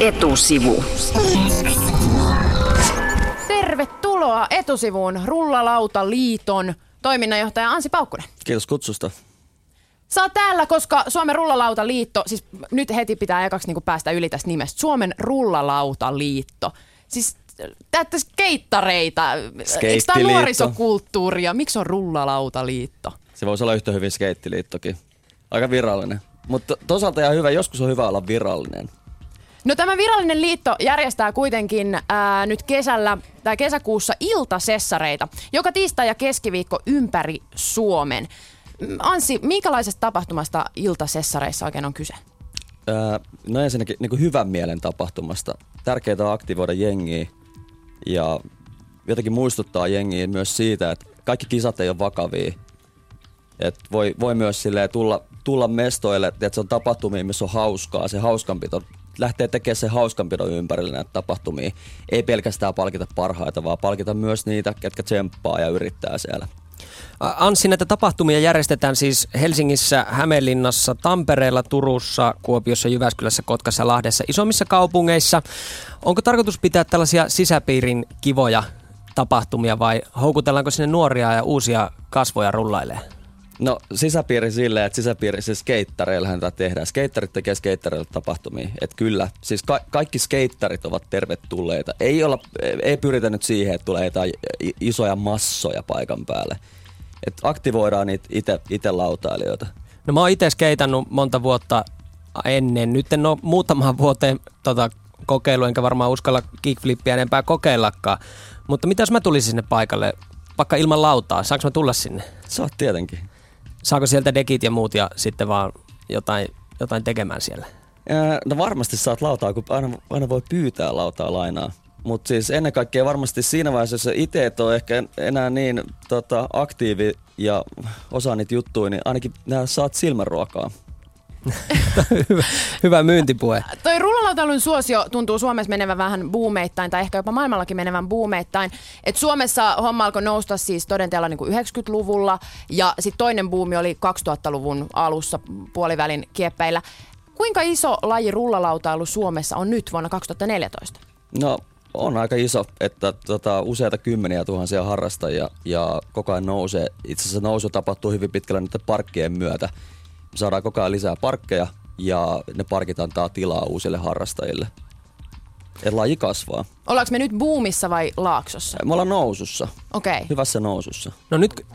Etusivu. Tervetuloa etusivuun Rullalauta Liiton toiminnanjohtaja Ansi Paukkunen. Kiitos kutsusta. Sä oot täällä, koska Suomen Rullalautaliitto, siis nyt heti pitää ekaksi niin päästä yli tästä nimestä, Suomen Rullalautaliitto. Siis täyttä skeittareita, eikö tämä nuorisokulttuuria, miksi on Rullalautaliitto? Se voisi olla yhtä hyvin skeittiliittokin. Aika virallinen. Mutta toisaalta ihan hyvä, joskus on hyvä olla virallinen. No tämä virallinen liitto järjestää kuitenkin ää, nyt kesällä tai kesäkuussa iltasessareita, joka tiistai ja keskiviikko ympäri Suomen. Anssi, minkälaisesta tapahtumasta iltasessareissa oikein on kyse? Ää, no ensinnäkin niin kuin hyvän mielen tapahtumasta. Tärkeää on aktivoida jengiä ja jotenkin muistuttaa jengiä myös siitä, että kaikki kisat ei ole vakavia. Et voi, voi myös tulla, tulla mestoille, että se on tapahtumia, missä on hauskaa. Se hauskanpito lähtee tekemään se hauskanpidon ympärille näitä tapahtumia. Ei pelkästään palkita parhaita, vaan palkita myös niitä, ketkä tsemppaa ja yrittää siellä. Anssi, näitä tapahtumia järjestetään siis Helsingissä, Hämeenlinnassa, Tampereella, Turussa, Kuopiossa, Jyväskylässä, Kotkassa, Lahdessa, isommissa kaupungeissa. Onko tarkoitus pitää tällaisia sisäpiirin kivoja tapahtumia vai houkutellaanko sinne nuoria ja uusia kasvoja rullailee? No sisäpiiri silleen, että sisäpiiri siis skeittareillähän tätä tehdään. Skeittarit tekee skeittareille tapahtumia. Että kyllä, siis ka- kaikki skeittarit ovat tervetulleita. Ei, olla, ei pyritä nyt siihen, että tulee jotain isoja massoja paikan päälle. Et aktivoidaan niitä itse lautailijoita. No mä oon itse skeitannut monta vuotta ennen. Nyt en ole muutamaan vuoteen tota, kokeilu, enkä varmaan uskalla kickflippiä enempää kokeillakaan. Mutta mitä jos mä tulisin sinne paikalle, vaikka ilman lautaa, saanko mä tulla sinne? Saat tietenkin. Saako sieltä dekit ja muut ja sitten vaan jotain, jotain tekemään siellä? No varmasti saat lautaa, kun aina, aina voi pyytää lautaa lainaa. Mutta siis ennen kaikkea varmasti siinä vaiheessa, jos itse et ole ehkä enää niin tota, aktiivi ja osaa niitä juttuja, niin ainakin nää saat silmänruokaa. Hyvä, hyvä myyntipuhe. Toi rullalautailun suosio tuntuu Suomessa menevän vähän buumeittain tai ehkä jopa maailmallakin menevän buumeittain. Et Suomessa homma alkoi nousta siis todenteella niin kuin 90-luvulla ja sitten toinen buumi oli 2000-luvun alussa puolivälin kieppeillä. Kuinka iso laji rullalautailu Suomessa on nyt vuonna 2014? No on aika iso, että tota, useita kymmeniä tuhansia harrastajia ja koko ajan nousee. Itse asiassa nousu tapahtuu hyvin pitkällä nyt parkkien myötä saadaan koko ajan lisää parkkeja ja ne parkit antaa tilaa uusille harrastajille. Et laji kasvaa. Ollaanko me nyt boomissa vai laaksossa? Me ollaan nousussa. Okei. Okay. Hyvässä nousussa. No nyt,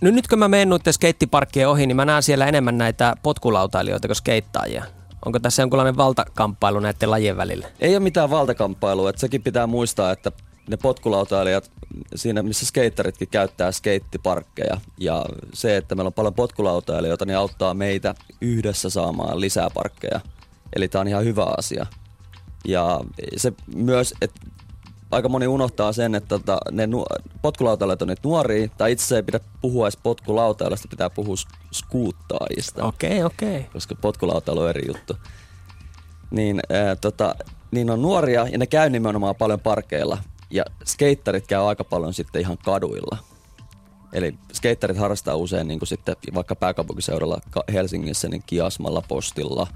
no, nyt kun mä menen noiden skeittiparkkien ohi, niin mä näen siellä enemmän näitä potkulautailijoita kuin skeittaajia. Onko tässä jonkunlainen valtakamppailu näiden lajien välillä? Ei ole mitään valtakamppailua. Että sekin pitää muistaa, että ne potkulautailijat, siinä missä skeittaritkin käyttää skeittiparkkeja. Ja se, että meillä on paljon potkulautailijoita, niin auttaa meitä yhdessä saamaan lisää parkkeja. Eli tämä on ihan hyvä asia. Ja se myös, että aika moni unohtaa sen, että tota, ne nu- potkulautailijat on nyt nuoria, tai itse ei pidä puhua edes potkulautailijoista, pitää puhua skuuttaajista. Okei, okay, okei. Okay. Koska potkulautailu on eri juttu. Niin, ää, tota, niin on nuoria ja ne käy nimenomaan paljon parkeilla. Ja skeittarit käy aika paljon sitten ihan kaduilla. Eli skeittarit harrastaa usein niin kuin sitten vaikka pääkaupunkiseudulla Helsingissä niin kiasmalla, postilla,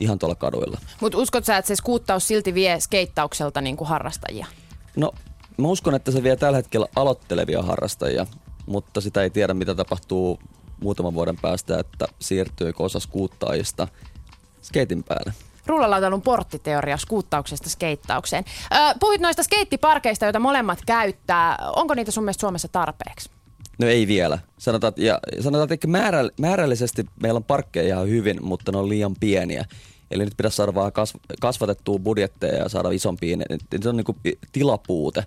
ihan tuolla kaduilla. Mutta uskot sä, että se skuuttaus silti vie skeittaukselta niin kuin harrastajia? No, mä uskon, että se vie tällä hetkellä aloittelevia harrastajia, mutta sitä ei tiedä, mitä tapahtuu muutaman vuoden päästä, että siirtyykö osa skuuttaajista skeitin päälle rullalautailun porttiteoria skuuttauksesta skeittaukseen. Öö, puhuit noista skeittiparkeista, joita molemmat käyttää. Onko niitä sun mielestä Suomessa tarpeeksi? No ei vielä. Sanotaan, ja sanotaan että määrä, määrällisesti meillä on parkkeja ihan hyvin, mutta ne on liian pieniä. Eli nyt pitäisi saada vaan kasvatettua budjetteja ja saada isompia. Se on niin kuin tilapuute.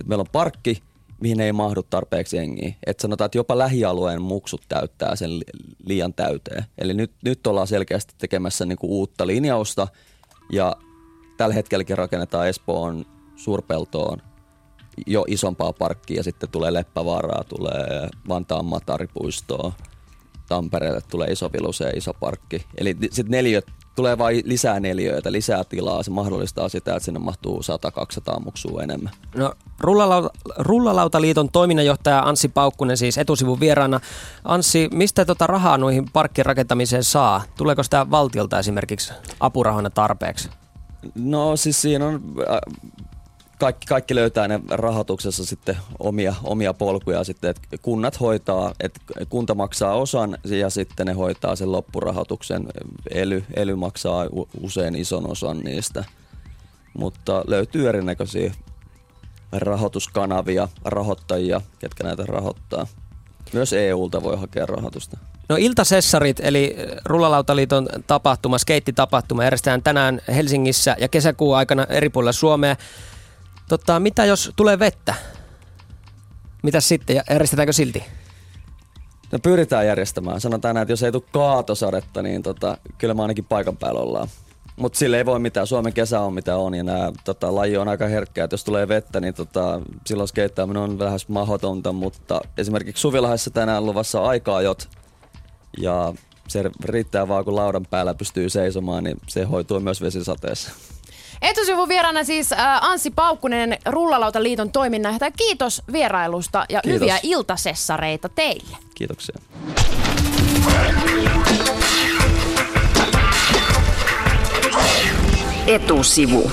Et meillä on parkki, mihin ei mahdu tarpeeksi jengiä. Et sanotaan, että jopa lähialueen muksut täyttää sen liian täyteen. Eli nyt, nyt ollaan selkeästi tekemässä niinku uutta linjausta ja tällä hetkelläkin rakennetaan Espoon suurpeltoon jo isompaa parkkia ja sitten tulee Leppävaaraa, tulee Vantaan Mataripuistoa, Tampereelle tulee iso Viluseen iso parkki. Eli sitten neliöt tulee vain lisää neliöitä, lisää tilaa. Se mahdollistaa sitä, että sinne mahtuu 100-200 muksua enemmän. No, Rullalauta, Rullalautaliiton toiminnanjohtaja Anssi Paukkunen siis etusivun vieraana. Anssi, mistä tota rahaa noihin parkkien rakentamiseen saa? Tuleeko sitä valtiolta esimerkiksi apurahoina tarpeeksi? No siis siinä on, äh, kaikki, kaikki löytää ne rahoituksessa sitten omia, omia polkuja sitten, että kunnat hoitaa, että kunta maksaa osan ja sitten ne hoitaa sen loppurahoituksen. Ely, ely maksaa usein ison osan niistä, mutta löytyy erinäköisiä rahoituskanavia, rahoittajia, ketkä näitä rahoittaa. Myös EUlta voi hakea rahoitusta. No Iltasessarit, eli Rullalautaliiton tapahtuma, skeittitapahtuma, järjestetään tänään Helsingissä ja kesäkuun aikana eri puolilla Suomea. Totta, mitä jos tulee vettä? Mitä sitten? Järjestetäänkö silti? No pyritään järjestämään. Sanotaan näin, että jos ei tule kaatosadetta, niin tota, kyllä me ainakin paikan päällä ollaan. Mutta sille ei voi mitään. Suomen kesä on mitä on ja nämä tota, laji on aika herkkää. Jos tulee vettä, niin tota, silloin skeittaaminen on lähes mahdotonta. Mutta esimerkiksi Suvilahdessa tänään luvassa jot. Ja se riittää vaan, kun laudan päällä pystyy seisomaan, niin se hoituu myös vesisateessa. Etusivun vieraana siis äh, Anssi Paukkunen Rullalautaliiton toiminnasta. Kiitos vierailusta ja Kiitos. hyviä iltasessareita teille. Kiitoksia. Etusivu.